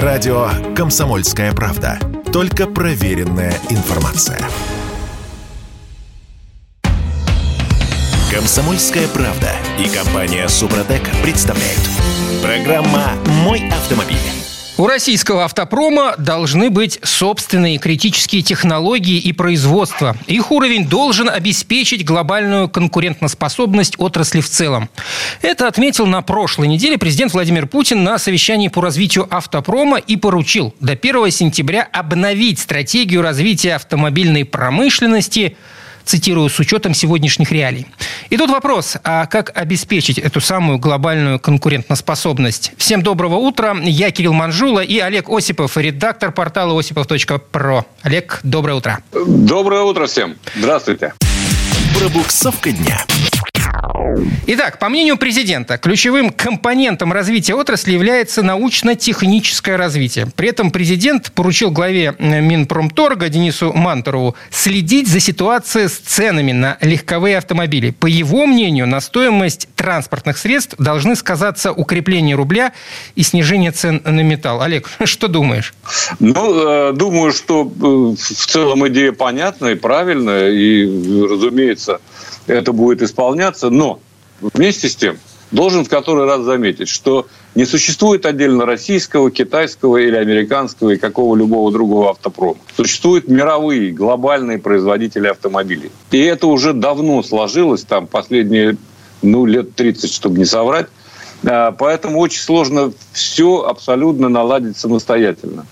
Радио «Комсомольская правда». Только проверенная информация. «Комсомольская правда» и компания «Супротек» представляют. Программа «Мой автомобиль». У российского автопрома должны быть собственные критические технологии и производство. Их уровень должен обеспечить глобальную конкурентоспособность отрасли в целом. Это отметил на прошлой неделе президент Владимир Путин на совещании по развитию автопрома и поручил до 1 сентября обновить стратегию развития автомобильной промышленности – цитирую, с учетом сегодняшних реалий. И тут вопрос, а как обеспечить эту самую глобальную конкурентоспособность? Всем доброго утра. Я Кирилл Манжула и Олег Осипов, редактор портала осипов.про. Олег, доброе утро. Доброе утро всем. Здравствуйте. Пробуксовка дня. Итак, по мнению президента, ключевым компонентом развития отрасли является научно-техническое развитие. При этом президент поручил главе э, Минпромторга Денису Манторову следить за ситуацией с ценами на легковые автомобили. По его мнению, на стоимость транспортных средств должны сказаться укрепление рубля и снижение цен на металл. Олег, что думаешь? Ну, э, думаю, что э, в целом идея понятная и правильная, и, разумеется, это будет исполняться, но вместе с тем должен в который раз заметить, что не существует отдельно российского, китайского или американского и какого любого другого автопрома. Существуют мировые, глобальные производители автомобилей. И это уже давно сложилось, там последние ну, лет 30, чтобы не соврать. А, поэтому очень сложно все абсолютно наладить самостоятельно.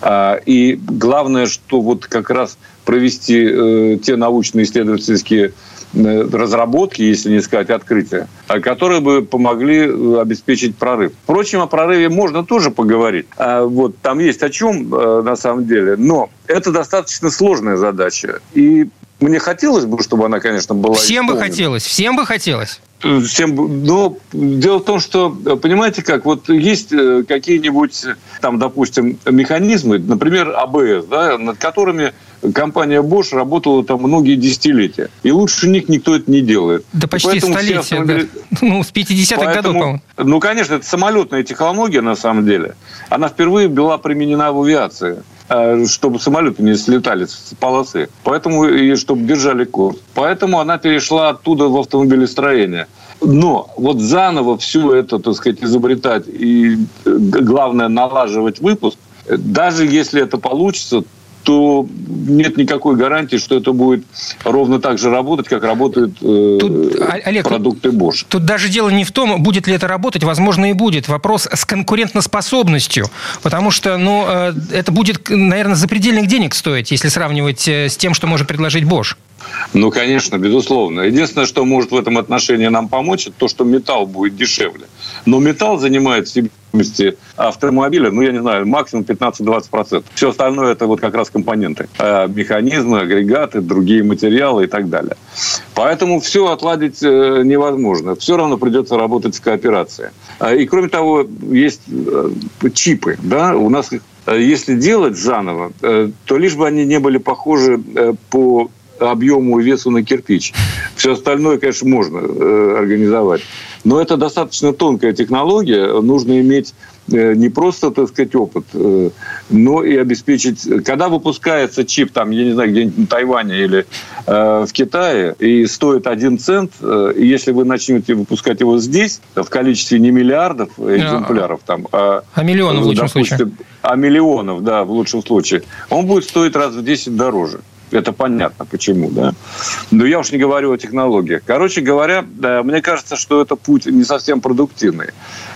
А, и главное, что вот как раз провести э, те научно исследовательские Э, разработки, если не сказать открытия, а которые бы помогли э, обеспечить прорыв. Впрочем, о прорыве можно тоже поговорить. А вот там есть о чем э, на самом деле, но это достаточно сложная задача. И мне хотелось бы, чтобы она, конечно, была. Всем исполнена. бы хотелось, всем бы хотелось. Всем, но дело в том, что, понимаете как, вот есть какие-нибудь, там, допустим, механизмы, например, АБС, да, над которыми компания Bosch работала там многие десятилетия. И лучше них никто это не делает. Да почти столетия, автомобили... да. Ну, с 50-х Поэтому, годов, по-моему. Ну, конечно, это самолетная технология, на самом деле. Она впервые была применена в авиации э, чтобы самолеты не слетали с полосы. Поэтому и чтобы держали курс. Поэтому она перешла оттуда в автомобилестроение. Но вот заново все это, так сказать, изобретать и, э, главное, налаживать выпуск, даже если это получится, то нет никакой гарантии, что это будет ровно так же работать, как работают э, тут, Олег, продукты Bosch. Тут даже дело не в том, будет ли это работать, возможно, и будет. Вопрос с конкурентоспособностью. Потому что ну, э, это будет, наверное, запредельных денег стоить, если сравнивать э, с тем, что может предложить Bosch. Ну, конечно, безусловно. Единственное, что может в этом отношении нам помочь, это то, что металл будет дешевле. Но металл занимает в себестоимости автомобиля, ну, я не знаю, максимум 15-20%. Все остальное это вот как раз компоненты. Э, механизмы, агрегаты, другие материалы и так далее. Поэтому все отладить э, невозможно. Все равно придется работать в кооперации. Э, и кроме того, есть чипы. Да? У нас если делать заново, то лишь бы они не были похожи по объему и весу на кирпич. Все остальное, конечно, можно э, организовать. Но это достаточно тонкая технология. Нужно иметь э, не просто, так сказать, опыт, э, но и обеспечить... Когда выпускается чип, там, я не знаю, где-нибудь на Тайване или в Китае, и стоит один цент, и если вы начнете выпускать его здесь, в количестве не миллиардов экземпляров, там, а, а миллионов в лучшем допустим, случае. А миллионов, да, в лучшем случае, он будет стоить раз в 10 дороже. Это понятно, почему, да. Но я уж не говорю о технологиях. Короче говоря, мне кажется, что это путь не совсем продуктивный.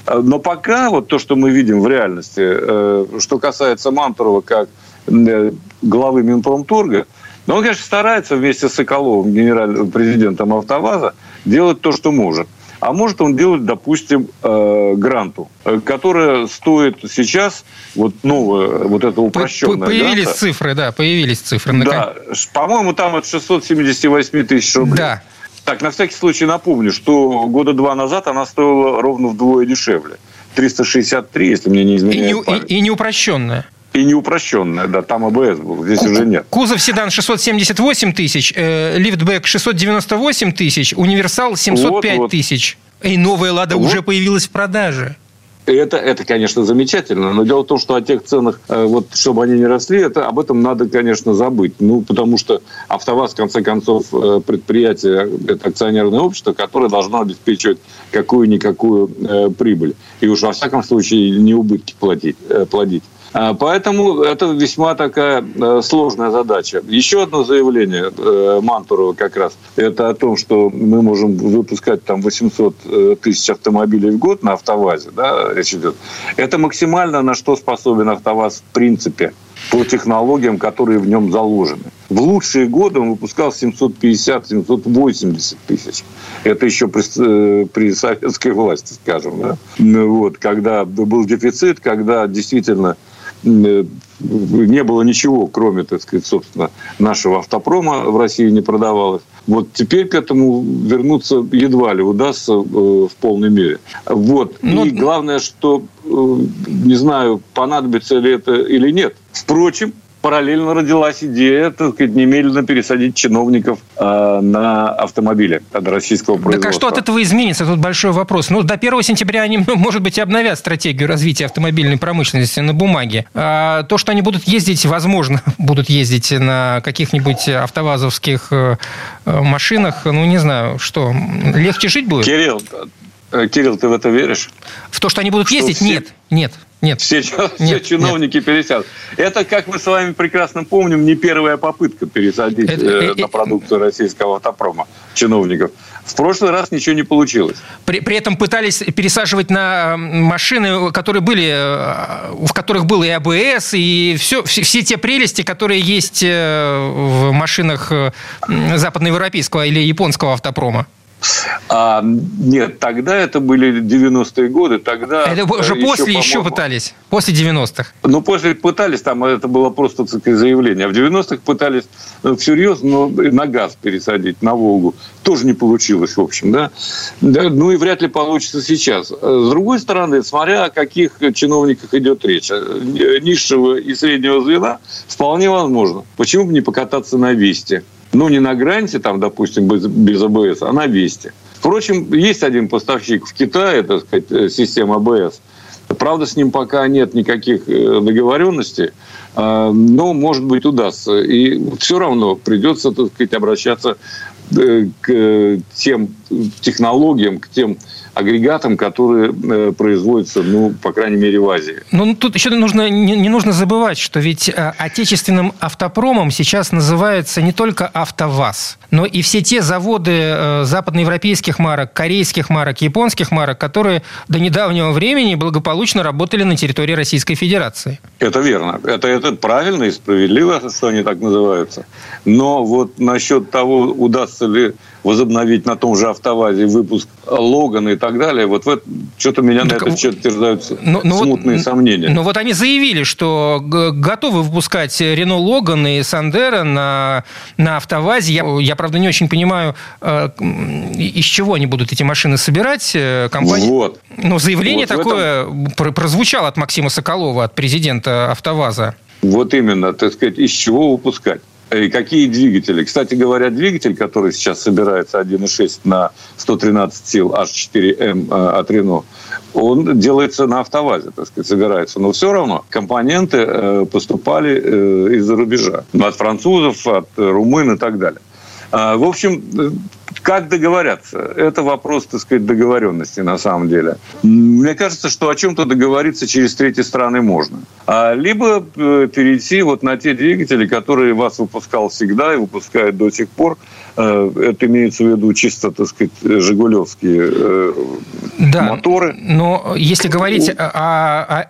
Но пока вот то, что мы видим в реальности, э, что касается Мантурова как э, главы Минпромторга, но он, конечно, старается вместе с Соколовым, генеральным президентом «АвтоВАЗа», делать то, что может – а может он делать, допустим, э, гранту, э, которая стоит сейчас, вот новая, вот это упрощенная Появились гранта, цифры, да, появились цифры. Да, по-моему, там от 678 тысяч рублей. Да. Так, на всякий случай напомню, что года два назад она стоила ровно вдвое дешевле. 363, если мне не изменяет и не, И, и не упрощенная. И не упрощенная, да, там АБС был, здесь уже нет. Кузов седан 678 тысяч, э, лифтбэк 698 тысяч, универсал 705 вот, вот. тысяч. И новая «Лада» вот. уже появилась в продаже. это, это, конечно, замечательно, но дело в том, что о тех ценах, э, вот, чтобы они не росли, это, об этом надо, конечно, забыть. Ну, потому что АвтоВАЗ, в конце концов, э, предприятие, это акционерное общество, которое должно обеспечивать какую-никакую э, прибыль. И уж, во всяком случае, не убытки платить, э, плодить. А, поэтому это весьма такая э, сложная задача. Еще одно заявление э, Мантурова как раз, это о том, что мы можем выпускать там 800 э, тысяч автомобилей в год на АвтоВАЗе, да, речь идет. Это максимально на что способен АвтоВАЗ в принципе по технологиям, которые в нем заложены. В лучшие годы он выпускал 750-780 тысяч. Это еще при, при советской власти, скажем. Да? Ну вот, когда был дефицит, когда действительно не было ничего, кроме, так сказать, собственно, нашего автопрома в России не продавалось. Вот теперь к этому вернуться едва ли удастся э, в полной мере. Вот. Но... И ну, главное, что э, не знаю, понадобится ли это или нет. Впрочем, параллельно родилась идея, так сказать, немедленно пересадить чиновников э, на автомобили от российского производства. Так а что от этого изменится? Тут большой вопрос. Ну, до 1 сентября они, ну, может быть, обновят стратегию развития автомобильной промышленности на бумаге. А то, что они будут ездить, возможно, будут ездить на каких-нибудь автовазовских э, машинах, ну, не знаю, что, легче жить будет? Кирилл, э, Кирилл, ты в это веришь? В то, что они будут что ездить? Все... Нет, нет. Нет. Все, нет, все чиновники нет. пересядут. Это, как мы с вами прекрасно помним, не первая попытка пересадить это, э, э, на продукцию российского автопрома чиновников. В прошлый раз ничего не получилось. При, при этом пытались пересаживать на машины, которые были, э, в которых был и АБС, и все, все, все те прелести, которые есть э, в машинах западноевропейского или японского автопрома. А, нет, тогда это были 90-е годы, тогда... Это уже еще, после еще пытались, после 90-х? Ну, после пытались, там это было просто так сказать, заявление. А в 90-х пытались ну, всерьез, но на газ пересадить, на Волгу. Тоже не получилось, в общем, да? да? Ну и вряд ли получится сейчас. С другой стороны, смотря о каких чиновниках идет речь, низшего и среднего звена, вполне возможно. Почему бы не покататься на Весте? Ну, не на гранте, там, допустим, без, АБС, а на Весте. Впрочем, есть один поставщик в Китае, так сказать, э, система АБС. Правда, с ним пока нет никаких э, договоренностей, а, но, может быть, удастся. И все равно придется, так сказать, обращаться э, к тем технологиям, к тем агрегатам, которые э, производятся, ну, по крайней мере, в Азии. Ну, тут еще нужно, не, не нужно забывать, что ведь э, отечественным автопромом сейчас называется не только АвтоВАЗ, но и все те заводы э, западноевропейских марок, корейских марок, японских марок, которые до недавнего времени благополучно работали на территории Российской Федерации. Это верно. Это, это правильно и справедливо, что они так называются. Но вот насчет того, удастся ли возобновить на том же автовазе выпуск Логана и так далее, вот в что-то меня так, на этот счет терзаются ну, ну смутные вот, сомнения. Ну вот они заявили, что готовы выпускать Рено Логан и Сандера на, на автовазе. Я, я, правда, не очень понимаю, э, из чего они будут эти машины собирать. Э, компания. Вот. Но заявление вот такое этом... прозвучало от Максима Соколова, от президента автоваза. Вот именно, так сказать, из чего выпускать. И какие двигатели? Кстати говоря, двигатель, который сейчас собирается 1.6 на 113 сил H4M э, от Renault, он делается на автовазе, так сказать, собирается. Но все равно компоненты э, поступали э, из-за рубежа. От французов, от румын и так далее. А, в общем, как договорятся? Это вопрос, так сказать, договоренности на самом деле. Мне кажется, что о чем-то договориться через третьи страны можно. А либо э, перейти вот на те двигатели, которые вас выпускал всегда и выпускают до сих пор. Э, это имеется в виду чисто, так сказать, жигулевские э, да, моторы. Но если говорить о,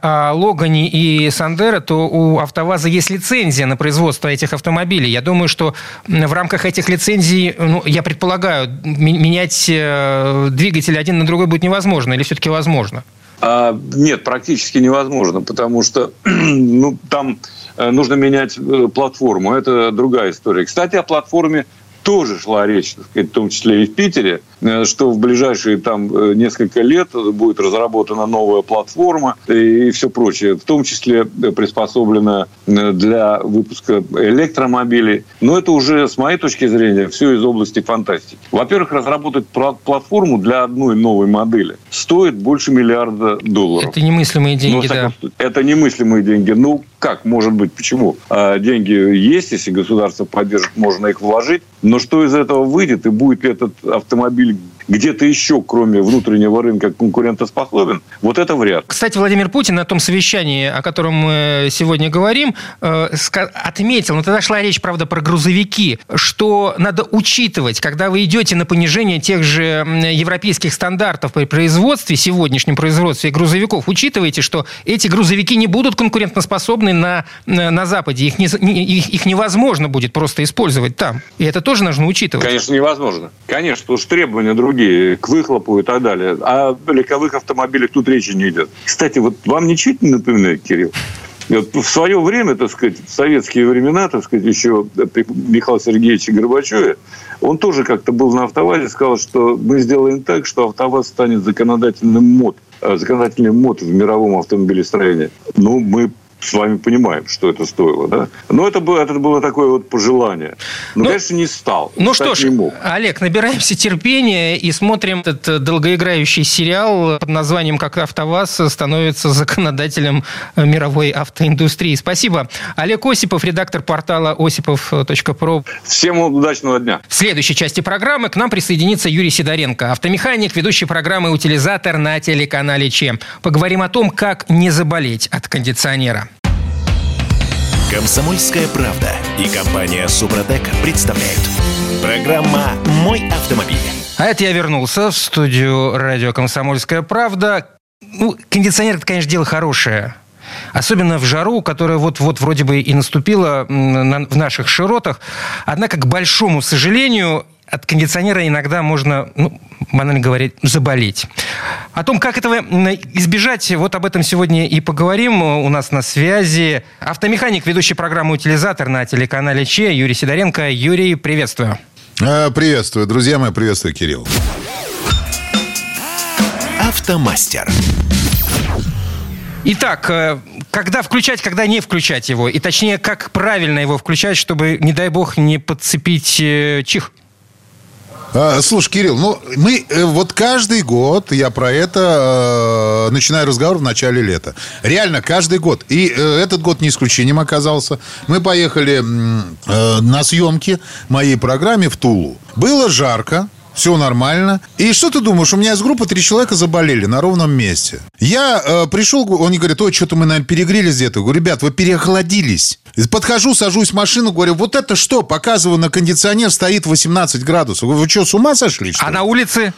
о, о Логане и Сандере, то у АвтоВАЗа есть лицензия на производство этих автомобилей. Я думаю, что в рамках этих лицензий, ну, я предполагаю, менять э, двигатель один на другой будет невозможно или все-таки возможно? А, нет, практически невозможно, потому что ну, там нужно менять платформу. Это другая история. Кстати, о платформе тоже шла речь, так сказать, в том числе и в Питере. Э, что в ближайшие там э, несколько лет будет разработана новая платформа и все прочее, в том числе приспособлена для выпуска электромобилей. Но это уже, с моей точки зрения, все из области фантастики. Во-первых, разработать платформу для одной новой модели стоит больше миллиарда долларов. Это немыслимые деньги, ну, да. Это немыслимые деньги. Ну, как может быть? Почему? А, деньги есть, если государство поддержит, можно их вложить. Но что из этого выйдет и будет ли этот автомобиль где-то еще, кроме внутреннего рынка, конкурентоспособен, вот это вряд. Кстати, Владимир Путин на том совещании, о котором мы сегодня говорим, э, отметил, но тогда шла речь, правда, про грузовики, что надо учитывать, когда вы идете на понижение тех же европейских стандартов при производстве, сегодняшнем производстве грузовиков, учитывайте, что эти грузовики не будут конкурентоспособны на, на Западе. Их, не, их, их невозможно будет просто использовать там. И это тоже нужно учитывать. Конечно, невозможно. Конечно, что требования другие другие, к выхлопу и так далее. А о легковых автомобилях тут речи не идет. Кстати, вот вам ничего не напоминает, Кирилл? Вот в свое время, так сказать, в советские времена, так сказать, еще при Михаиле Сергеевиче Горбачеве, он тоже как-то был на автовазе, сказал, что мы сделаем так, что автоваз станет законодательным мод, э, законодательным мод в мировом автомобилестроении. Ну, мы с вами понимаем, что это стоило, да? Но это было, это было такое вот пожелание. Но, ну, конечно, не стал. Ну что ж, Олег, набираемся терпения и смотрим этот э, долгоиграющий сериал под названием «Как АвтоВАЗ становится законодателем э, мировой автоиндустрии». Спасибо. Олег Осипов, редактор портала осипов.про. Всем удачного дня. В следующей части программы к нам присоединится Юрий Сидоренко, автомеханик, ведущий программы «Утилизатор» на телеканале ЧЕ. Поговорим о том, как не заболеть от кондиционера. Комсомольская правда и компания Супротек представляют. Программа «Мой автомобиль». А это я вернулся в студию радио «Комсомольская правда». Ну, кондиционер – это, конечно, дело хорошее. Особенно в жару, которая вот-вот вроде бы и наступила в наших широтах. Однако, к большому сожалению, от кондиционера иногда можно, ну, банально говоря, заболеть. О том, как этого избежать, вот об этом сегодня и поговорим. У нас на связи автомеханик, ведущий программу «Утилизатор» на телеканале ЧЕ Юрий Сидоренко. Юрий, приветствую. А, приветствую, друзья мои, приветствую, Кирилл. Автомастер. Итак, э, когда включать, когда не включать его? И точнее, как правильно его включать, чтобы, не дай бог, не подцепить э, чих? А, слушай, Кирилл, ну мы э, вот каждый год я про это э, начинаю разговор в начале лета. Реально каждый год. И э, этот год не исключением оказался. Мы поехали э, на съемки моей программе в Тулу. Было жарко, все нормально. И что ты думаешь, у меня из группы три человека заболели на ровном месте. Я э, пришел, они говорят, ой, что-то мы, наверное, перегрелись где-то. Говорю, ребят, вы переохладились. Подхожу, сажусь в машину, говорю, вот это что? Показываю на кондиционер, стоит 18 градусов. Вы что, с ума сошли? Что а на улице?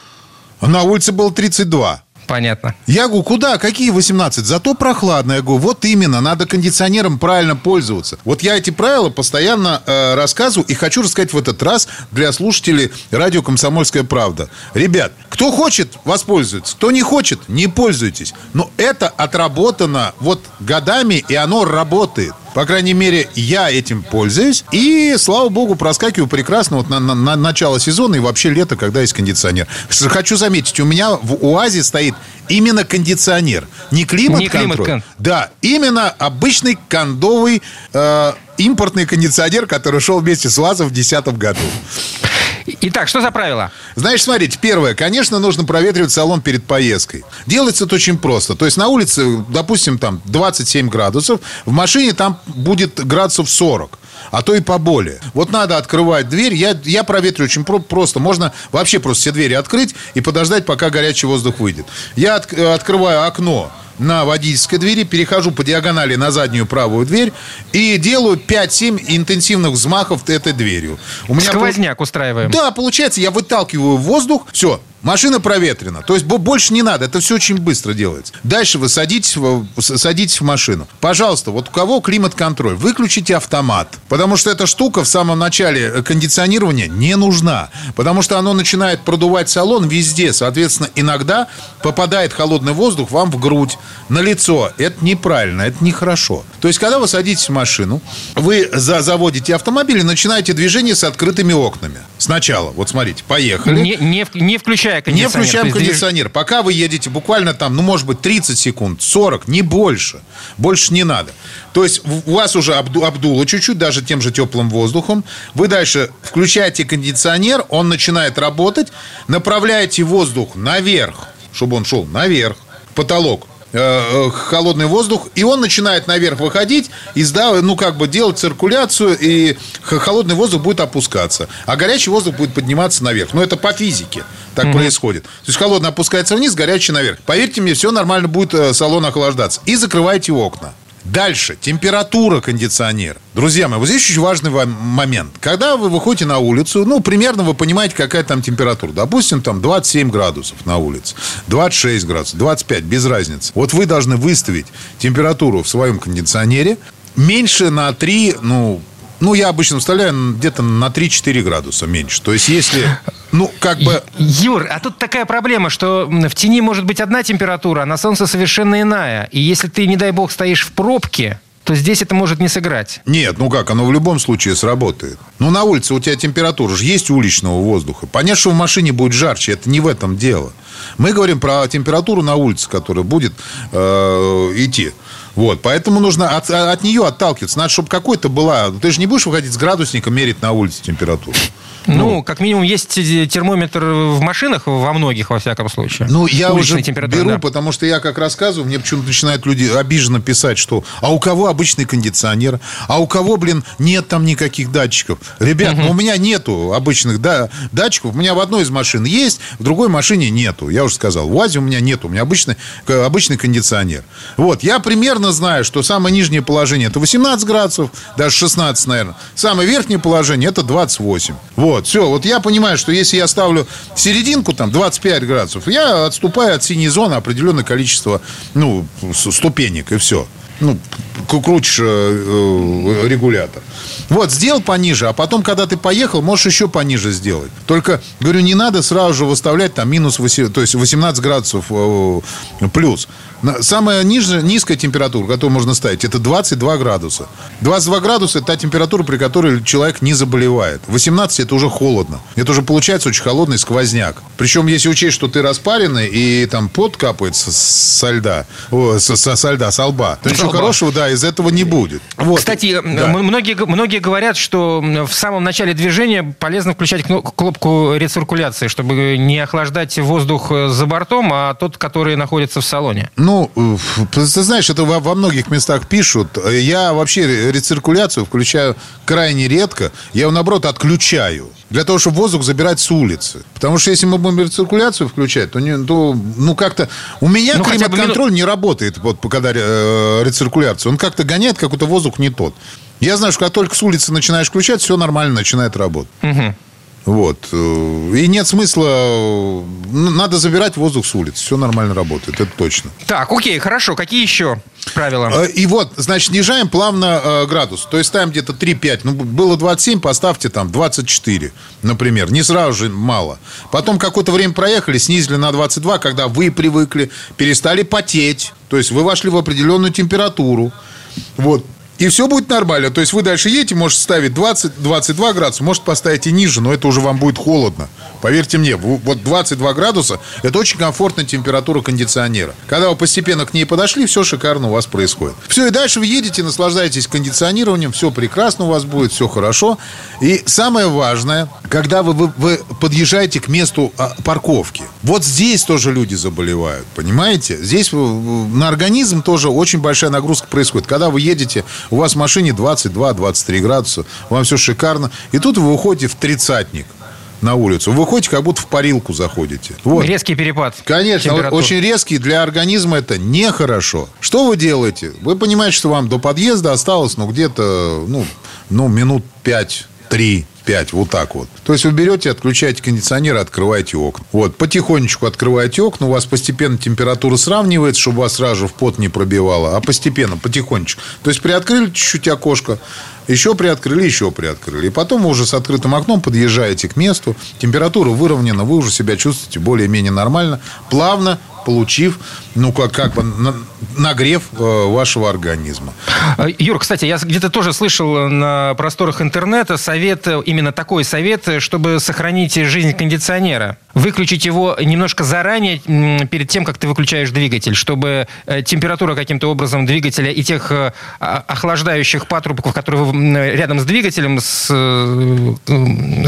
На улице было 32. Понятно. Я говорю, куда? Какие 18? Зато прохладно. Я говорю, вот именно, надо кондиционером правильно пользоваться. Вот я эти правила постоянно э, рассказываю и хочу рассказать в этот раз для слушателей радио «Комсомольская правда». Ребят, кто хочет, воспользуется. Кто не хочет, не пользуйтесь. Но это отработано вот годами, и оно работает. По крайней мере, я этим пользуюсь. И, слава богу, проскакиваю прекрасно вот на, на, на начало сезона и вообще лето, когда есть кондиционер. Хочу заметить, у меня в УАЗе стоит именно кондиционер. Не климат-контроль. Климат да, именно обычный кондовый э, импортный кондиционер, который шел вместе с УАЗом в 2010 году. Итак, что за правило? Знаешь, смотрите, первое, конечно, нужно проветривать салон перед поездкой. Делается это очень просто. То есть на улице, допустим, там 27 градусов, в машине там будет градусов 40 а то и поболее. Вот надо открывать дверь. Я, я проветриваю очень про- просто. Можно вообще просто все двери открыть и подождать, пока горячий воздух выйдет. Я от, открываю окно на водительской двери, перехожу по диагонали на заднюю правую дверь и делаю 5-7 интенсивных взмахов этой дверью. У меня Сквозняк устраиваем. Да, получается, я выталкиваю воздух, все, Машина проветрена. То есть больше не надо. Это все очень быстро делается. Дальше вы садитесь садитесь в машину. Пожалуйста, вот у кого климат-контроль, выключите автомат. Потому что эта штука в самом начале э, кондиционирования не нужна. Потому что оно начинает продувать салон везде. Соответственно, иногда попадает холодный воздух вам в грудь, на лицо. Это неправильно, это нехорошо. То есть, когда вы садитесь в машину, вы за заводите автомобиль и начинаете движение с открытыми окнами. Сначала. Вот смотрите, поехали. Не, не, не включая кондиционер. Не включаем кондиционер. Пока вы едете буквально там, ну, может быть, 30 секунд, 40, не больше. Больше не надо. То есть у вас уже обду, обдуло чуть-чуть, даже тем же теплым воздухом. Вы дальше включаете кондиционер, он начинает работать, направляете воздух наверх, чтобы он шел наверх, потолок Э, э, холодный воздух, и он начинает наверх выходить, и ну, как бы делать циркуляцию, и холодный воздух будет опускаться, а горячий воздух будет подниматься наверх. Но это по физике так mm-hmm. происходит. То есть холодный опускается вниз, горячий наверх. Поверьте мне, все нормально будет э, салон охлаждаться. И закрывайте окна. Дальше. Температура кондиционера. Друзья мои, вот здесь очень важный момент. Когда вы выходите на улицу, ну, примерно вы понимаете, какая там температура. Допустим, там 27 градусов на улице, 26 градусов, 25, без разницы. Вот вы должны выставить температуру в своем кондиционере меньше на 3, ну, ну, я обычно вставляю где-то на 3-4 градуса меньше. То есть, если, ну, как бы... Юр, а тут такая проблема, что в тени может быть одна температура, а на солнце совершенно иная. И если ты, не дай бог, стоишь в пробке, то здесь это может не сыграть. Нет, ну как, оно в любом случае сработает. Ну, на улице у тебя температура же есть уличного воздуха. Понятно, что в машине будет жарче, это не в этом дело. Мы говорим про температуру на улице, которая будет э, идти. Вот, поэтому нужно от, от нее отталкиваться. Надо, чтобы какой-то была... Ты же не будешь выходить с градусником, мерить на улице температуру. Ну, ну, как минимум, есть термометр в машинах, во многих, во всяком случае. Ну, я уже беру, да. потому что я как рассказываю, мне почему-то начинают люди обиженно писать, что а у кого обычный кондиционер, а у кого, блин, нет там никаких датчиков. Ребят, угу. ну, у меня нету обычных да, датчиков. У меня в одной из машин есть, в другой машине нету. Я уже сказал, в УАЗе у меня нету, у меня обычный, обычный кондиционер. Вот, я примерно знаю, что самое нижнее положение это 18 градусов, даже 16, наверное. Самое верхнее положение это 28. Вот. Вот, все. Вот я понимаю, что если я ставлю серединку, там, 25 градусов, я отступаю от синей зоны определенное количество, ну, ступенек, и все. Ну, крутишь э, э, регулятор. Вот, сделал пониже, а потом, когда ты поехал, можешь еще пониже сделать. Только, говорю, не надо сразу же выставлять там минус 8, то есть 18 градусов э, плюс. Самая нижняя, низкая температура, которую можно ставить, это 22 градуса. 22 градуса – это та температура, при которой человек не заболевает. 18 – это уже холодно. Это уже получается очень холодный сквозняк. Причем, если учесть, что ты распаренный, и там пот капает со, со льда, о, со, со, со льда, со лба, то ничего хорошего, да, из этого не будет. Вот. Кстати, да. многие, многие говорят, что в самом начале движения полезно включать кнопку рециркуляции, чтобы не охлаждать воздух за бортом, а тот, который находится в салоне. Ну, э, ты знаешь, это во, во многих местах пишут. Я вообще рециркуляцию включаю крайне редко. Я ее, наоборот, отключаю. Для того, чтобы воздух забирать с улицы. Потому что если мы будем рециркуляцию включать, то, не, то ну, как-то... У меня ну, климат-контроль минут... не работает, вот, когда э, рециркуляция. Он как-то гоняет какой-то воздух не тот. Я знаю, что когда только с улицы начинаешь включать, все нормально начинает работать. Угу. Вот. Э, и нет смысла... Э, надо забирать воздух с улиц. Все нормально работает, это точно. Так, окей, хорошо. Какие еще правила? Э, и вот, значит, снижаем плавно градус. То есть ставим где-то 3-5. Ну, было 27, поставьте там 24, например. Не сразу же мало. Потом какое-то время проехали, снизили на 22, когда вы привыкли, перестали потеть. То есть вы вошли в определенную температуру. Вот. И все будет нормально. То есть вы дальше едете, можете ставить 20-22 градуса, может поставить и ниже, но это уже вам будет холодно. Поверьте мне, вот 22 градуса – это очень комфортная температура кондиционера. Когда вы постепенно к ней подошли, все шикарно у вас происходит. Все, и дальше вы едете, наслаждаетесь кондиционированием, все прекрасно у вас будет, все хорошо. И самое важное, когда вы, вы, вы подъезжаете к месту а, парковки, вот здесь тоже люди заболевают, понимаете? Здесь на организм тоже очень большая нагрузка происходит. Когда вы едете у вас в машине 22-23 градуса, вам все шикарно. И тут вы уходите в тридцатник на улицу. Вы выходите, как будто в парилку заходите. Вот. Резкий перепад. Конечно, температур. очень резкий. Для организма это нехорошо. Что вы делаете? Вы понимаете, что вам до подъезда осталось, ну, где-то, ну, ну минут пять 3, 5, вот так вот. То есть вы берете, отключаете кондиционер, открываете окна. Вот, потихонечку открываете окна, у вас постепенно температура сравнивается, чтобы вас сразу в пот не пробивало, а постепенно, потихонечку. То есть приоткрыли чуть-чуть окошко, еще приоткрыли, еще приоткрыли. И потом вы уже с открытым окном подъезжаете к месту, температура выровнена, вы уже себя чувствуете более-менее нормально, плавно получив, ну, как, как бы нагрев э, вашего организма. А, Юр, кстати, я где-то тоже слышал на просторах интернета совет, именно такой совет, чтобы сохранить жизнь кондиционера. Выключить его немножко заранее, перед тем, как ты выключаешь двигатель, чтобы э, температура каким-то образом двигателя и тех э, охлаждающих патрубков, которые рядом с двигателем, с,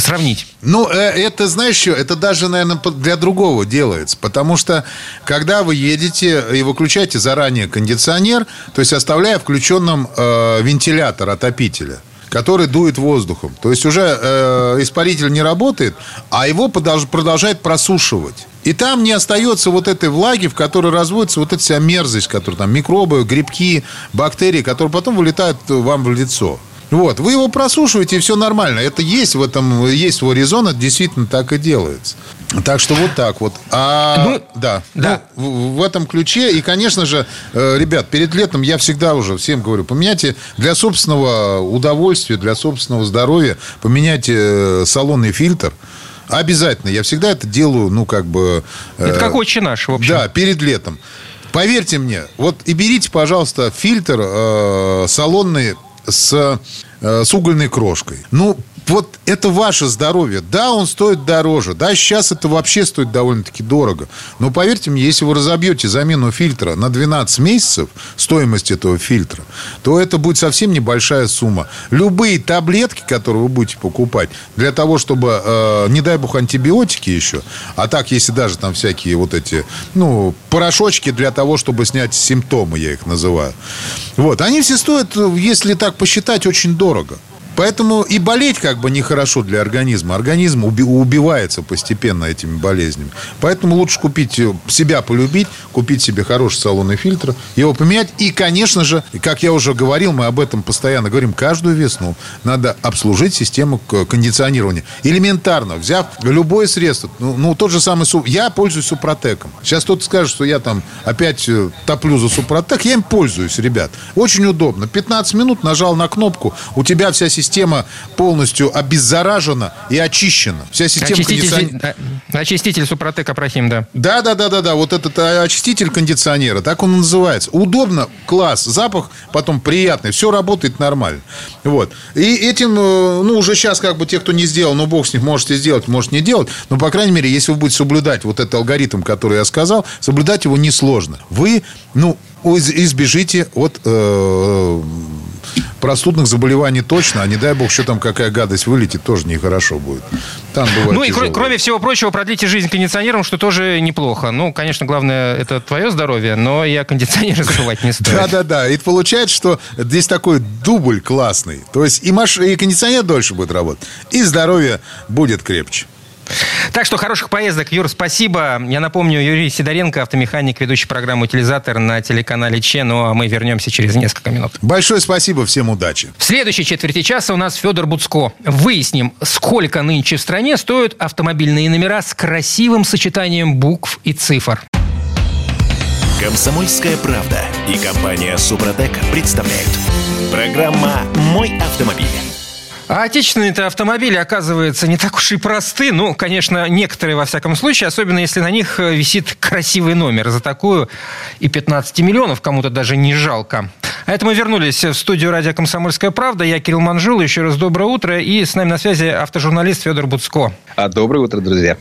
сравнить. Ну, это, знаешь, это даже, наверное, для другого делается. Потому что, когда вы едете и выключаете заранее кондиционер, то есть оставляя включенным э, вентилятор отопителя который дует воздухом. То есть уже э, испаритель не работает, а его продолжает просушивать. И там не остается вот этой влаги, в которой разводится вот эта вся мерзость, которая там микробы, грибки, бактерии, которые потом вылетают вам в лицо. Вот, вы его просушиваете, и все нормально. Это есть в этом, есть свой резон, это действительно так и делается. Так что вот так вот. А, ну, да. да. Ну, в, этом ключе. И, конечно же, э, ребят, перед летом я всегда уже всем говорю, поменяйте для собственного удовольствия, для собственного здоровья, поменяйте э, салонный фильтр. Обязательно. Я всегда это делаю, ну, как бы... Э, это как отче наш, в общем. Да, перед летом. Поверьте мне, вот и берите, пожалуйста, фильтр э, салонный с, э, с угольной крошкой. Ну, вот это ваше здоровье. Да, он стоит дороже. Да, сейчас это вообще стоит довольно-таки дорого. Но поверьте мне, если вы разобьете замену фильтра на 12 месяцев, стоимость этого фильтра, то это будет совсем небольшая сумма. Любые таблетки, которые вы будете покупать, для того, чтобы, э, не дай бог, антибиотики еще, а так, если даже там всякие вот эти, ну, порошочки для того, чтобы снять симптомы, я их называю. Вот, они все стоят, если так посчитать, очень дорого. Поэтому и болеть как бы нехорошо для организма. Организм уби- убивается постепенно этими болезнями. Поэтому лучше купить, э, себя полюбить, купить себе хороший салонный фильтр, его поменять. И, конечно же, как я уже говорил, мы об этом постоянно говорим, каждую весну надо обслужить систему кондиционирования. Элементарно, взяв любое средство, ну, ну тот же самый, я пользуюсь Супротеком. Сейчас кто-то скажет, что я там опять э, топлю за Супротек, я им пользуюсь, ребят. Очень удобно. 15 минут нажал на кнопку, у тебя вся система система полностью обеззаражена и очищена. Вся система очиститель, кондиционера... очиститель Супротек Апрахим, да. Да, да, да, да, да. Вот этот э, очиститель кондиционера, так он называется. Удобно, класс, запах потом приятный, все работает нормально. Вот. И этим, э, ну, уже сейчас как бы те, кто не сделал, ну, бог с них, можете сделать, может не делать. Но, по крайней мере, если вы будете соблюдать вот этот алгоритм, который я сказал, соблюдать его несложно. Вы, ну, избежите от э, простудных заболеваний точно, а не дай бог, что там какая гадость вылетит, тоже нехорошо будет. Там бывает ну и тяжело. кроме всего прочего, продлите жизнь кондиционером, что тоже неплохо. Ну, конечно, главное, это твое здоровье, но я кондиционер забывать не стоит. Да-да-да. И получается, что здесь такой дубль классный. То есть и, маш... и кондиционер дольше будет работать, и здоровье будет крепче. Так что хороших поездок, Юр, спасибо. Я напомню, Юрий Сидоренко, автомеханик, ведущий программу «Утилизатор» на телеканале Че. Ну, а мы вернемся через несколько минут. Большое спасибо, всем удачи. В следующей четверти часа у нас Федор Буцко. Выясним, сколько нынче в стране стоят автомобильные номера с красивым сочетанием букв и цифр. Комсомольская правда и компания «Супротек» представляют. Программа «Мой автомобиль». А отечественные-то автомобили, оказывается, не так уж и просты. Ну, конечно, некоторые, во всяком случае, особенно если на них э, висит красивый номер. За такую и 15 миллионов кому-то даже не жалко. А это мы вернулись в студию радио «Комсомольская правда». Я Кирилл Манжул. Еще раз доброе утро. И с нами на связи автожурналист Федор Буцко. А доброе утро, друзья.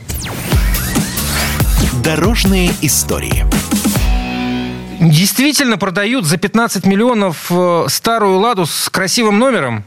Дорожные истории. Действительно продают за 15 миллионов э, старую «Ладу» с красивым номером?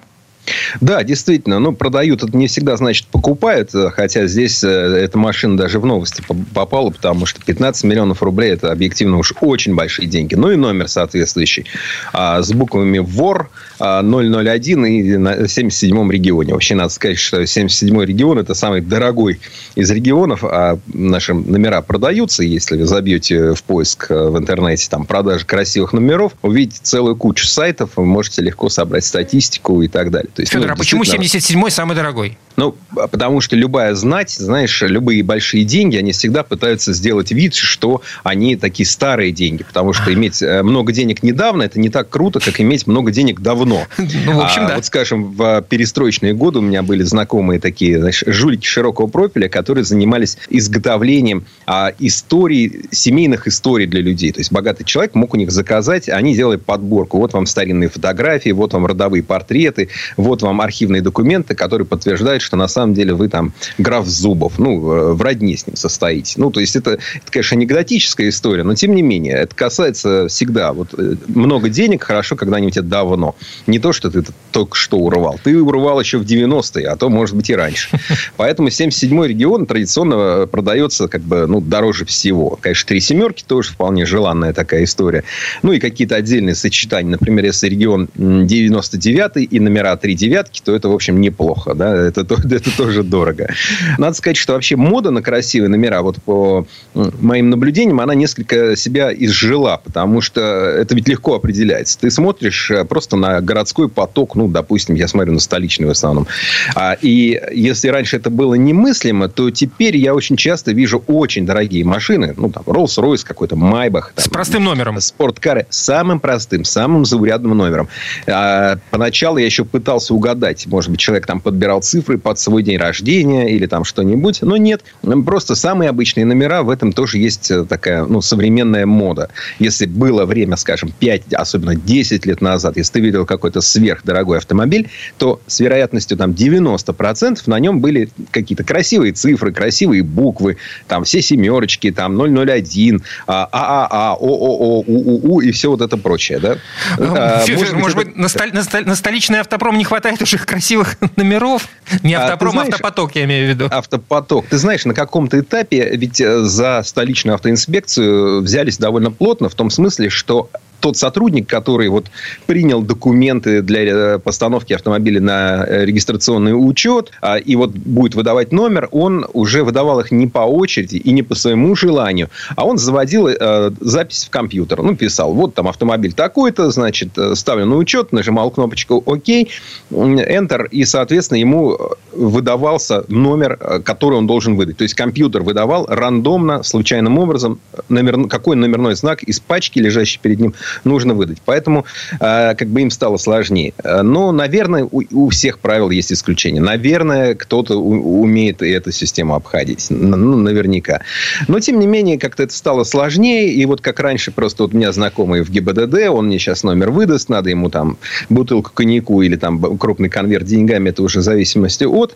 Да, действительно, ну, продают, это не всегда значит покупают, э, хотя здесь э, эта машина даже в новости попала, потому что 15 миллионов рублей это объективно уж очень большие деньги. Ну и номер соответствующий. А, с буквами ВОР 001 и на 77-м регионе. Вообще надо сказать, что 77-й регион это самый дорогой из регионов, а наши номера продаются, если вы забьете в поиск э, в интернете там продажи красивых номеров, увидите целую кучу сайтов, вы можете легко собрать статистику и так далее. То есть, Федор, ну, а почему 77-й самый дорогой? Ну, а потому что любая знать, знаешь, любые большие деньги, они всегда пытаются сделать вид, что они такие старые деньги. Потому что иметь э, много денег недавно, это не так круто, как иметь много денег давно. Ну, в общем, а, да. Вот, скажем, в перестроечные годы у меня были знакомые такие, знаешь, жулики широкого профиля, которые занимались изготовлением а, историй, семейных историй для людей. То есть, богатый человек мог у них заказать, они делали подборку. Вот вам старинные фотографии, вот вам родовые портреты, вот вам архивные документы, которые подтверждают, что на самом деле вы там граф Зубов, ну, э, в родне с ним состоите. Ну, то есть, это, это, конечно, анекдотическая история, но тем не менее, это касается всегда. Вот э, много денег хорошо когда-нибудь это давно. Не то, что ты только что урвал. Ты урвал еще в 90-е, а то, может быть, и раньше. Поэтому 77-й регион традиционно продается как бы, ну, дороже всего. Конечно, три семерки тоже вполне желанная такая история. Ну, и какие-то отдельные сочетания. Например, если регион 99 и номера три девятки, то это, в общем, неплохо. Да? Это, это тоже дорого. Надо сказать, что вообще мода на красивые номера, вот по моим наблюдениям, она несколько себя изжила, потому что это ведь легко определяется. Ты смотришь э, просто на городской поток, ну, допустим, я смотрю на столичный в основном. А, и если раньше это было немыслимо, то теперь я очень часто вижу очень дорогие машины, ну, там, Rolls-Royce какой-то, Майбах. С простым номером. Спорткары. Самым простым, самым заурядным номером. А, поначалу я еще пытался угадать, может быть, человек там подбирал цифры под свой день рождения или там что-нибудь, но нет. Просто самые обычные номера, в этом тоже есть э, такая, ну, современная мода. Если было время, скажем, 5, особенно 10 лет назад, если ты видел какой-то сверхдорогой автомобиль, то с вероятностью там 90% на нем были какие-то красивые цифры, красивые буквы, там все семерочки, там 001, ААА, ООО, УУУ и все вот это прочее, да? А, может, может быть, на, столь, на, столь, на столичный автопром не хватает уже красивых номеров? Не а, автопром, а, знаешь, автопоток, я имею в виду. Автопоток. Ты знаешь, на каком-то этапе ведь э, за столичную автоинспекцию взялись довольно плотно, в том смысле, что тот сотрудник, который вот принял документы для э, постановки автомобиля на э, регистрационный учет а, и вот будет выдавать номер, он уже выдавал их не по очереди и не по своему желанию, а он заводил э, запись в компьютер. Ну, писал, вот там автомобиль такой-то, значит, ставлю на учет, нажимал кнопочку ОК, Enter, и, соответственно, ему выдавался номер, который он должен выдать. То есть, компьютер выдавал рандомно, случайным образом, номер, какой номерной знак из пачки, лежащей перед ним, нужно выдать. Поэтому э, как бы им стало сложнее. Но, наверное, у, у всех правил есть исключения. Наверное, кто-то у, умеет эту систему обходить. Ну, наверняка. Но, тем не менее, как-то это стало сложнее. И вот как раньше, просто вот у меня знакомый в ГИБДД, он мне сейчас номер выдаст, надо ему там бутылку коньяку или там крупный конверт деньгами, это уже в зависимости от.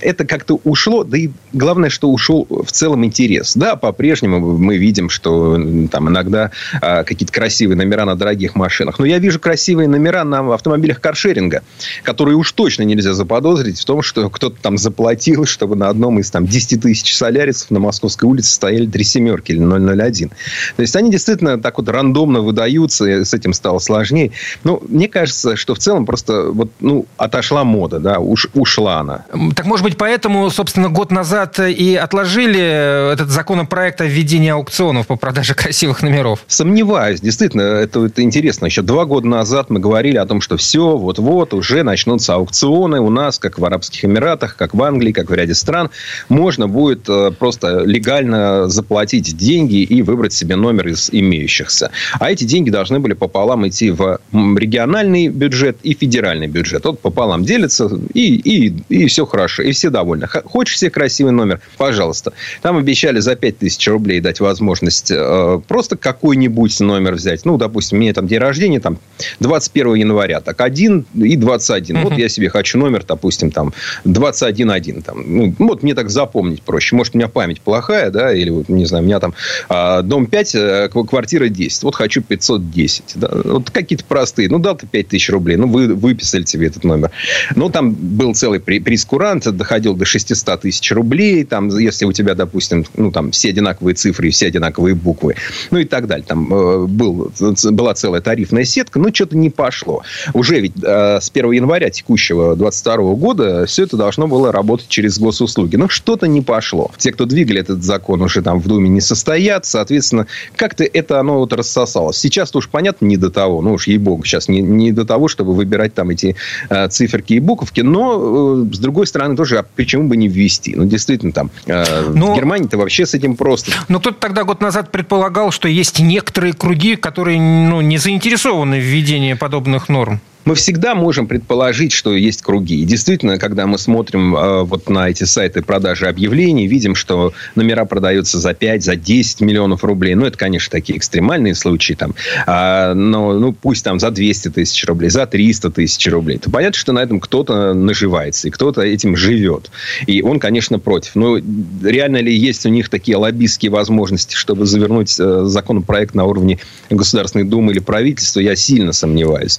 Это как-то ушло, да и главное, что ушел в целом интерес. Да, по-прежнему мы видим, что там иногда а, какие-то красивые красивые номера на дорогих машинах. Но я вижу красивые номера на автомобилях каршеринга, которые уж точно нельзя заподозрить в том, что кто-то там заплатил, чтобы на одном из там 10 тысяч солярисов на Московской улице стояли три семерки или 001. То есть они действительно так вот рандомно выдаются, и с этим стало сложнее. Но мне кажется, что в целом просто вот, ну, отошла мода, да, уж, ушла она. Так может быть поэтому, собственно, год назад и отложили этот законопроект о введении аукционов по продаже красивых номеров? Сомневаюсь. Действительно, это, это интересно. Еще два года назад мы говорили о том, что все, вот-вот, уже начнутся аукционы у нас, как в Арабских Эмиратах, как в Англии, как в ряде стран. Можно будет э, просто легально заплатить деньги и выбрать себе номер из имеющихся. А эти деньги должны были пополам идти в региональный бюджет и федеральный бюджет. Вот пополам делятся, и, и, и все хорошо, и все довольны. Хочешь себе красивый номер? Пожалуйста. Там обещали за 5000 рублей дать возможность э, просто какой-нибудь номер взять ну, допустим, у меня там день рождения, там, 21 января, так, 1 и 21. Uh-huh. Вот я себе хочу номер, допустим, там, 21.1. Там, ну, вот мне так запомнить проще. Может, у меня память плохая, да, или, вот, не знаю, у меня там а, дом 5, а, квартира 10. Вот хочу 510. Да? Вот какие-то простые. Ну, дал ты 5 тысяч рублей, ну, вы выписали тебе этот номер. Ну, там был целый прескурант, доходил до 600 тысяч рублей, там, если у тебя, допустим, ну, там, все одинаковые цифры и все одинаковые буквы, ну, и так далее. Там э, был была целая тарифная сетка, но что-то не пошло. Уже ведь э, с 1 января текущего 22 года все это должно было работать через госуслуги. Но что-то не пошло. Те, кто двигали этот закон, уже там в Думе не состоят. Соответственно, как-то это оно вот рассосалось. Сейчас-то уж понятно не до того. Ну уж ей-богу, сейчас не, не до того, чтобы выбирать там эти э, циферки и буковки. Но, э, с другой стороны, тоже, а почему бы не ввести? Ну, действительно, там э, но... в Германии-то вообще с этим просто. Но кто-то тогда год назад предполагал, что есть некоторые круги, которые ну, не заинтересованы в введении подобных норм мы всегда можем предположить, что есть круги. И действительно, когда мы смотрим э, вот на эти сайты продажи объявлений, видим, что номера продаются за 5, за 10 миллионов рублей. Ну, это, конечно, такие экстремальные случаи. Там. А, но ну, пусть там за 200 тысяч рублей, за 300 тысяч рублей. То понятно, что на этом кто-то наживается, и кто-то этим живет. И он, конечно, против. Но реально ли есть у них такие лоббистские возможности, чтобы завернуть э, законопроект на уровне Государственной Думы или правительства, я сильно сомневаюсь.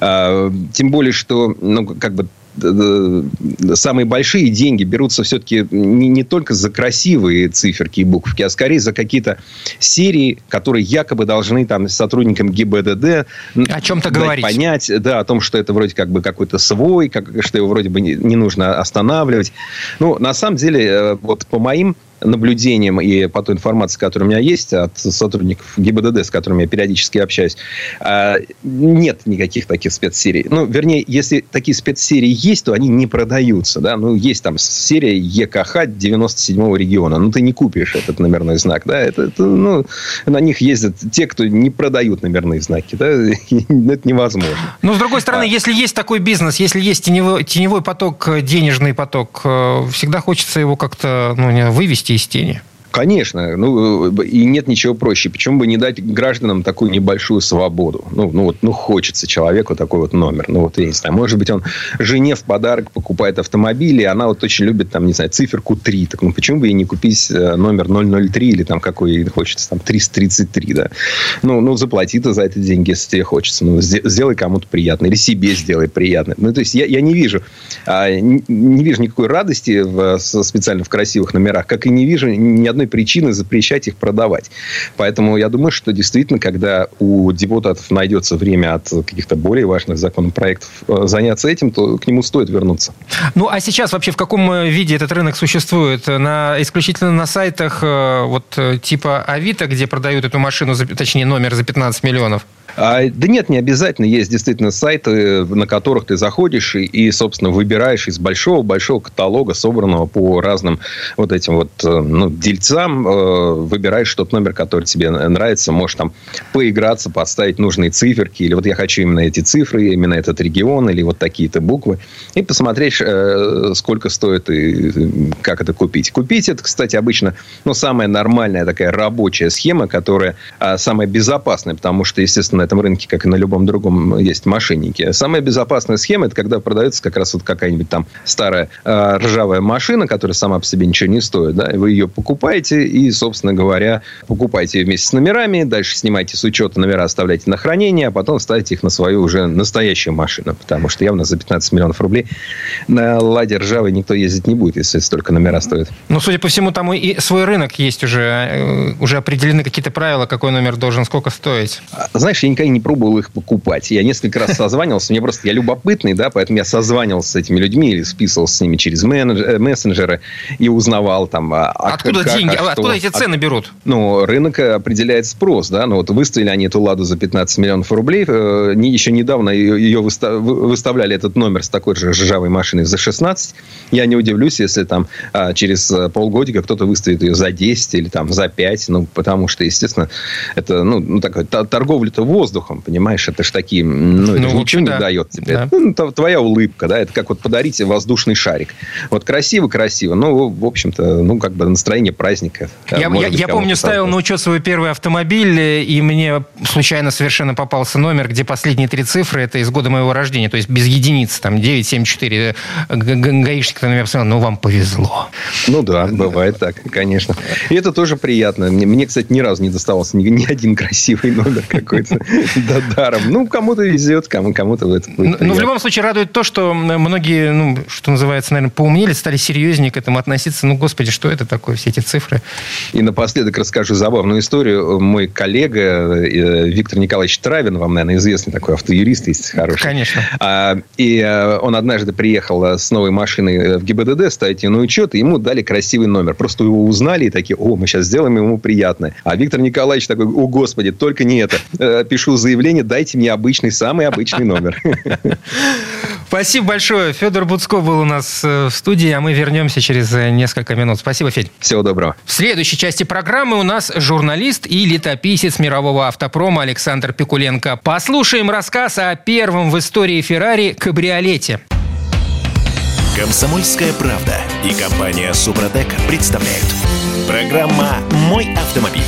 А, тем более, что, ну, как бы самые большие деньги берутся все-таки не, не только за красивые циферки и буковки, а скорее за какие-то серии, которые якобы должны там сотрудникам ГИБДД о чем-то говорить. понять, да, о том, что это вроде как бы какой-то свой, как, что его вроде бы не, не нужно останавливать. Ну, на самом деле, э, вот по моим наблюдениям и по той информации, которая у меня есть от сотрудников ГИБДД, с которыми я периодически общаюсь, а, нет никаких таких спецсерий. Ну, вернее, если такие спецсерии есть, то они не продаются. Да? Ну, есть там серия ЕКХ 97-го региона. Ну, ты не купишь этот номерной знак. Да? Это, это, ну, на них ездят те, кто не продают номерные знаки. Да? это невозможно. Но, с другой стороны, а... если есть такой бизнес, если есть теневой, теневой поток, денежный поток, э, всегда хочется его как-то ну, вывести вывести из тени. Конечно. Ну, и нет ничего проще. Почему бы не дать гражданам такую небольшую свободу? Ну, ну, вот, ну хочется человеку такой вот номер. Ну, вот, я не знаю, может быть, он жене в подарок покупает автомобиль, и она вот очень любит, там, не знаю, циферку 3. Так, ну, почему бы ей не купить э, номер 003 или там какой ей хочется, там, 333, да? Ну, ну заплати ты за это деньги, если тебе хочется. Ну, сделай кому-то приятно. Или себе сделай приятно. Ну, то есть, я, я не вижу, а, не, не вижу никакой радости в, специально в красивых номерах, как и не вижу ни одной одной причины запрещать их продавать. Поэтому я думаю, что действительно, когда у депутатов найдется время от каких-то более важных законопроектов э, заняться этим, то к нему стоит вернуться. Ну, а сейчас вообще в каком э, виде этот рынок существует? На, исключительно на сайтах э, вот типа Авито, где продают эту машину, точнее, номер за 15 миллионов? А, да нет, не обязательно. Есть действительно сайты, на которых ты заходишь и, и собственно, выбираешь из большого-большого каталога, собранного по разным вот этим вот ну, дельцам, э, выбираешь тот номер, который тебе нравится. Можешь там поиграться, подставить нужные циферки. Или вот я хочу именно эти цифры, именно этот регион, или вот такие-то буквы. И посмотреть, э, сколько стоит и как это купить. Купить это, кстати, обычно ну, самая нормальная такая рабочая схема, которая а, самая безопасная, потому что, естественно, на этом рынке, как и на любом другом, есть мошенники. Самая безопасная схема, это когда продается как раз вот какая-нибудь там старая э, ржавая машина, которая сама по себе ничего не стоит. Да? Вы ее покупаете и, собственно говоря, покупаете вместе с номерами, дальше снимаете с учета номера, оставляете на хранение, а потом ставите их на свою уже настоящую машину. Потому что явно за 15 миллионов рублей на ладе ржавый никто ездить не будет, если столько номера стоит. Ну, судя по всему, там и свой рынок есть уже. Э, уже определены какие-то правила, какой номер должен сколько стоить. Знаешь, я никогда не пробовал их покупать. Я несколько раз созванивался, мне просто, я любопытный, да, поэтому я созванивался с этими людьми или списывался с ними через э, мессенджеры и узнавал там... А, а откуда как, деньги, а откуда эти цены берут? Ну, рынок определяет спрос, да, ну вот выставили они эту «Ладу» за 15 миллионов рублей, э, еще недавно ее выставляли, этот номер с такой же ржавой машиной за 16, я не удивлюсь, если там а, через э, полгодика кто-то выставит ее за 10 или там за 5, ну, потому что, естественно, это, ну, ну такая торговля-то воздухом, понимаешь? Это ж такие, ну, это ну, ничего да. не дает тебе. Да. Ну, твоя улыбка, да, это как вот подарить воздушный шарик. Вот красиво-красиво, ну, в общем-то, ну, как бы настроение праздника. Я, я, я помню, ставил на учет свой первый автомобиль, и мне случайно совершенно попался номер, где последние три цифры, это из года моего рождения, то есть без единицы, там, 974. Гаишник на меня посмотрел, ну, вам повезло. Ну, да, бывает так, конечно. И это тоже приятно. Мне, мне кстати, ни разу не доставался ни, ни один красивый номер какой-то. Да, даром. Ну, кому-то везет, кому- кому-то в это будет Ну, в любом случае, радует то, что многие, ну, что называется, наверное, поумнели, стали серьезнее к этому относиться. Ну, господи, что это такое, все эти цифры? Цифры. И напоследок расскажу забавную историю. Мой коллега э, Виктор Николаевич Травин, вам, наверное, известный такой автоюрист, есть хороший. Конечно. А, и э, он однажды приехал с новой машиной в ГИБДД ставить ее на учет, и ему дали красивый номер. Просто его узнали и такие, о, мы сейчас сделаем ему приятное. А Виктор Николаевич такой, о, господи, только не это. Пишу заявление, дайте мне обычный, самый обычный номер. Спасибо большое. Федор Буцко был у нас в студии, а мы вернемся через несколько минут. Спасибо, Федь. Всего доброго. В следующей части программы у нас журналист и летописец мирового автопрома Александр Пикуленко. Послушаем рассказ о первом в истории Феррари кабриолете. Комсомольская правда и компания Супротек представляют. Программа «Мой автомобиль».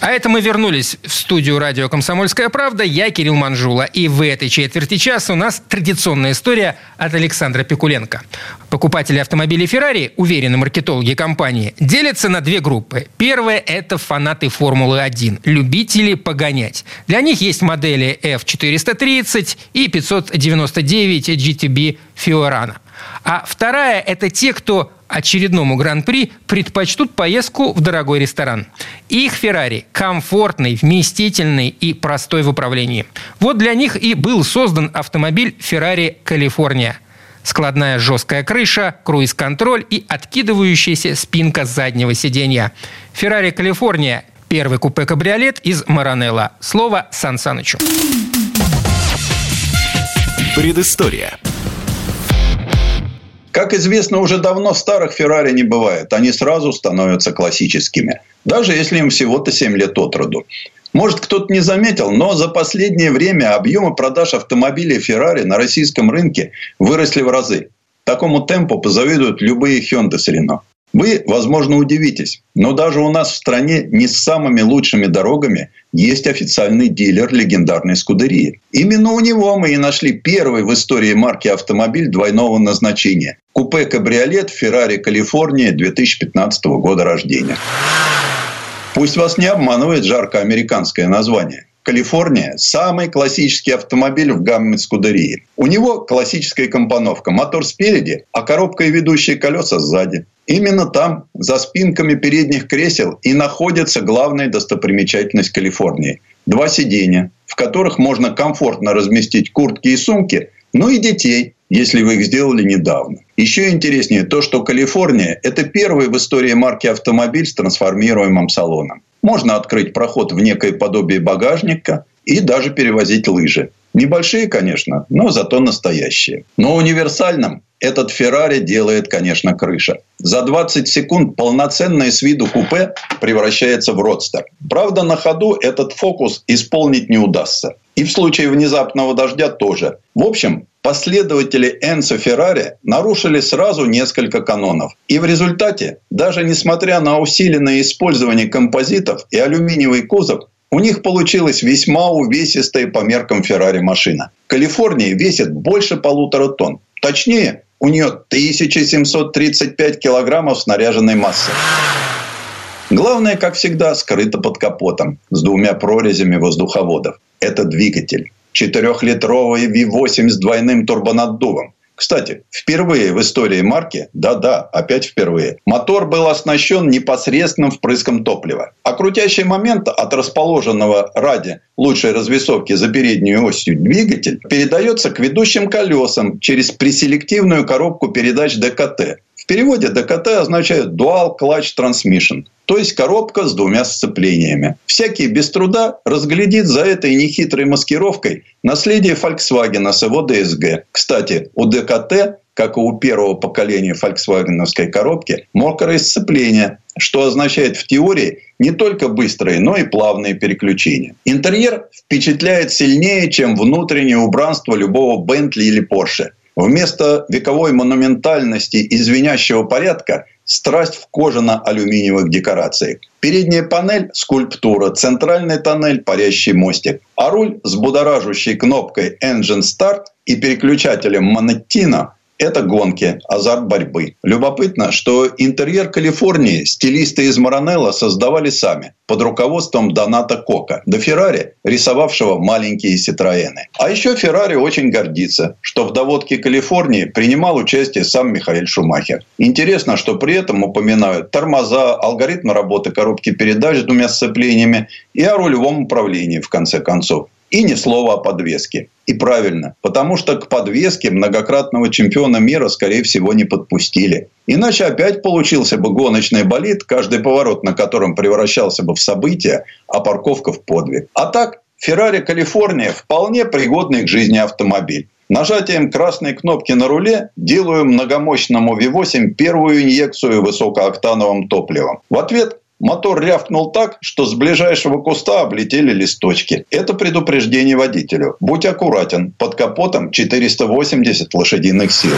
А это мы вернулись в студию радио «Комсомольская правда». Я Кирилл Манжула. И в этой четверти часа у нас традиционная история от Александра Пикуленко. Покупатели автомобилей Ferrari, уверены маркетологи компании, делятся на две группы. Первая – это фанаты Формулы-1, любители погонять. Для них есть модели F430 и 599 GTB Fiorano. А вторая – это те, кто очередному гран-при предпочтут поездку в дорогой ресторан. Их Феррари комфортный, вместительный и простой в управлении. Вот для них и был создан автомобиль Ferrari Калифорния. Складная жесткая крыша, круиз-контроль и откидывающаяся спинка заднего сиденья. Ferrari Калифорния – первый купе-кабриолет из Маранелла. Слово Сан Санычу. Предыстория. Как известно, уже давно старых Феррари не бывает. Они сразу становятся классическими. Даже если им всего-то 7 лет от роду. Может, кто-то не заметил, но за последнее время объемы продаж автомобилей Ferrari на российском рынке выросли в разы. Такому темпу позавидуют любые Hyundai с Renault. Вы, возможно, удивитесь, но даже у нас в стране не с самыми лучшими дорогами есть официальный дилер легендарной Скудерии. Именно у него мы и нашли первый в истории марки автомобиль двойного назначения. Купе-кабриолет Ferrari Калифорния 2015 года рождения. Пусть вас не обманывает жарко американское название. Калифорния – самый классический автомобиль в гамме Скудерии. У него классическая компоновка. Мотор спереди, а коробка и ведущие колеса сзади. Именно там, за спинками передних кресел, и находится главная достопримечательность Калифорнии. Два сиденья, в которых можно комфортно разместить куртки и сумки, ну и детей, если вы их сделали недавно. Еще интереснее то, что Калифорния – это первый в истории марки автомобиль с трансформируемым салоном. Можно открыть проход в некое подобие багажника и даже перевозить лыжи. Небольшие, конечно, но зато настоящие. Но универсальным этот Феррари делает, конечно, крыша. За 20 секунд полноценное с виду купе превращается в родстер. Правда, на ходу этот фокус исполнить не удастся. И в случае внезапного дождя тоже. В общем, последователи Энцо Феррари нарушили сразу несколько канонов. И в результате, даже несмотря на усиленное использование композитов и алюминиевый кузов, у них получилась весьма увесистая по меркам Феррари машина. Калифорния весит больше полутора тонн. Точнее, у нее 1735 килограммов снаряженной массы. Главное, как всегда, скрыто под капотом с двумя прорезями воздуховодов. Это двигатель. Четырехлитровый V8 с двойным турбонаддувом. Кстати, впервые в истории марки, да-да, опять впервые, мотор был оснащен непосредственным впрыском топлива. А крутящий момент от расположенного ради лучшей развесовки за передней осью двигатель передается к ведущим колесам через преселективную коробку передач ДКТ. Переводе ДКТ означает Dual Clutch Transmission, то есть коробка с двумя сцеплениями. Всякий без труда разглядит за этой нехитрой маскировкой наследие Volkswagen с его DSG. Кстати, у ДКТ как и у первого поколения фольксвагеновской коробки, мокрое сцепление, что означает в теории не только быстрые, но и плавные переключения. Интерьер впечатляет сильнее, чем внутреннее убранство любого Бентли или Порше. Вместо вековой монументальности и порядка страсть в кожано-алюминиевых декорациях. Передняя панель – скульптура, центральный тоннель – парящий мостик, а руль с будоражащей кнопкой Engine Start и переключателем Monettino Это гонки, азарт борьбы. Любопытно, что интерьер Калифорнии стилисты из Маранелла создавали сами под руководством Доната Кока, до Феррари, рисовавшего маленькие Ситроены. А еще Феррари очень гордится, что в доводке Калифорнии принимал участие сам Михаил Шумахер. Интересно, что при этом упоминают тормоза, алгоритмы работы коробки передач с двумя сцеплениями и о рулевом управлении, в конце концов. И ни слова о подвеске. И правильно, потому что к подвеске многократного чемпиона мира, скорее всего, не подпустили. Иначе опять получился бы гоночный болид, каждый поворот на котором превращался бы в событие, а парковка в подвиг. А так, Феррари Калифорния вполне пригодный к жизни автомобиль. Нажатием красной кнопки на руле делаю многомощному V8 первую инъекцию высокооктановым топливом. В ответ Мотор рявкнул так, что с ближайшего куста облетели листочки. Это предупреждение водителю. Будь аккуратен, под капотом 480 лошадиных сил.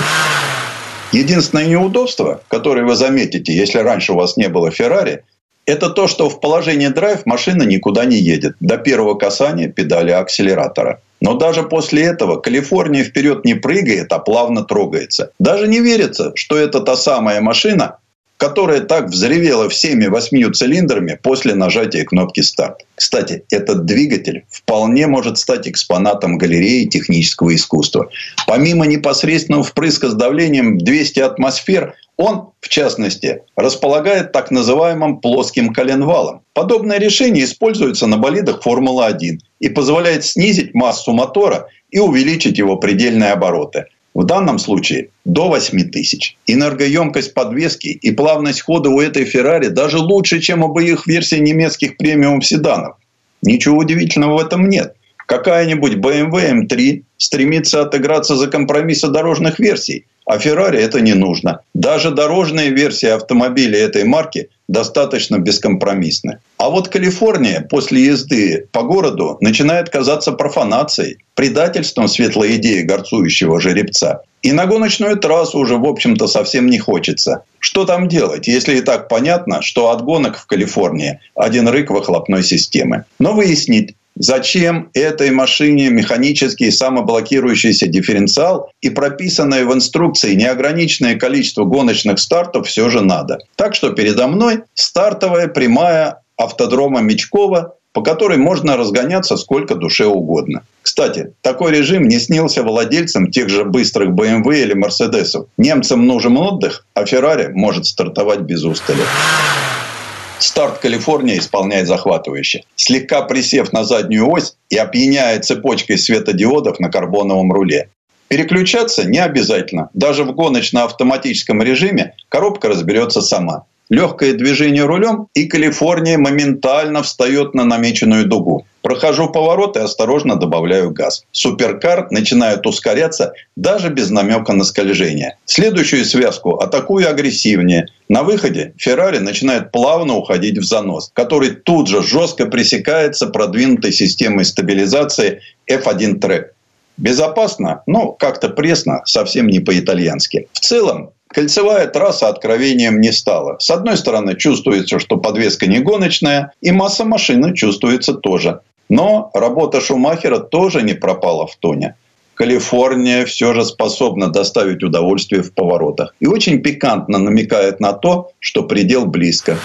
Единственное неудобство, которое вы заметите, если раньше у вас не было Феррари, это то, что в положении драйв машина никуда не едет до первого касания педали акселератора. Но даже после этого Калифорния вперед не прыгает, а плавно трогается. Даже не верится, что это та самая машина, которая так взревела всеми восьмью цилиндрами после нажатия кнопки «Старт». Кстати, этот двигатель вполне может стать экспонатом галереи технического искусства. Помимо непосредственного впрыска с давлением 200 атмосфер, он, в частности, располагает так называемым плоским коленвалом. Подобное решение используется на болидах Формулы-1 и позволяет снизить массу мотора и увеличить его предельные обороты. В данном случае до 8 тысяч. Энергоемкость подвески и плавность хода у этой Феррари даже лучше, чем у их версий немецких премиум седанов. Ничего удивительного в этом нет. Какая-нибудь BMW M3 стремится отыграться за компромиссы дорожных версий, а Ferrari это не нужно. Даже дорожные версии автомобиля этой марки достаточно бескомпромиссны. А вот Калифорния после езды по городу начинает казаться профанацией, предательством светлой идеи горцующего жеребца. И на гоночную трассу уже, в общем-то, совсем не хочется. Что там делать, если и так понятно, что от гонок в Калифорнии один рык выхлопной системы? Но выяснить, Зачем этой машине механический самоблокирующийся дифференциал и прописанное в инструкции неограниченное количество гоночных стартов все же надо. Так что передо мной стартовая прямая автодрома Мечкова, по которой можно разгоняться сколько душе угодно. Кстати, такой режим не снился владельцам тех же быстрых BMW или Мерседесов. Немцам нужен отдых, а Феррари может стартовать без устали. Старт Калифорния исполняет захватывающе. Слегка присев на заднюю ось и опьяняя цепочкой светодиодов на карбоновом руле. Переключаться не обязательно. Даже в гоночно-автоматическом режиме коробка разберется сама. Легкое движение рулем, и Калифорния моментально встает на намеченную дугу. Прохожу поворот и осторожно добавляю газ. Суперкар начинает ускоряться даже без намека на скольжение. Следующую связку атакую агрессивнее. На выходе Феррари начинает плавно уходить в занос, который тут же жестко пресекается продвинутой системой стабилизации F1 трек. Безопасно, но как-то пресно, совсем не по-итальянски. В целом, Кольцевая трасса откровением не стала. С одной стороны, чувствуется, что подвеска не гоночная, и масса машины чувствуется тоже. Но работа Шумахера тоже не пропала в тоне. Калифорния все же способна доставить удовольствие в поворотах. И очень пикантно намекает на то, что предел близко.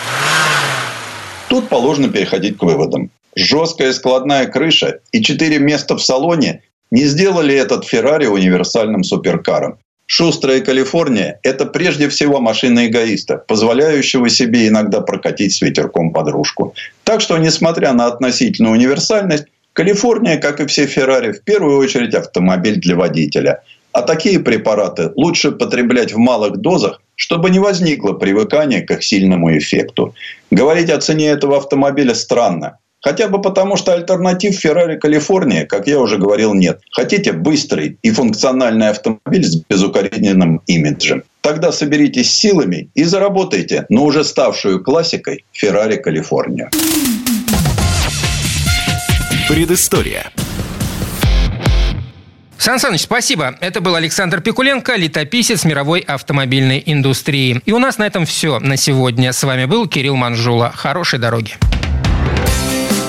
Тут положено переходить к выводам. Жесткая складная крыша и четыре места в салоне не сделали этот Феррари универсальным суперкаром. Шустрая Калифорния – это прежде всего машина эгоиста, позволяющего себе иногда прокатить с ветерком подружку. Так что, несмотря на относительную универсальность, Калифорния, как и все Феррари, в первую очередь автомобиль для водителя. А такие препараты лучше потреблять в малых дозах, чтобы не возникло привыкания к их сильному эффекту. Говорить о цене этого автомобиля странно. Хотя бы потому, что альтернатив Ferrari Калифорния, как я уже говорил, нет. Хотите быстрый и функциональный автомобиль с безукоризненным имиджем? Тогда соберитесь силами и заработайте на уже ставшую классикой Ferrari Калифорния. Предыстория. Сан Саныч, спасибо. Это был Александр Пикуленко, летописец мировой автомобильной индустрии. И у нас на этом все на сегодня. С вами был Кирилл Манжула. Хорошей дороги.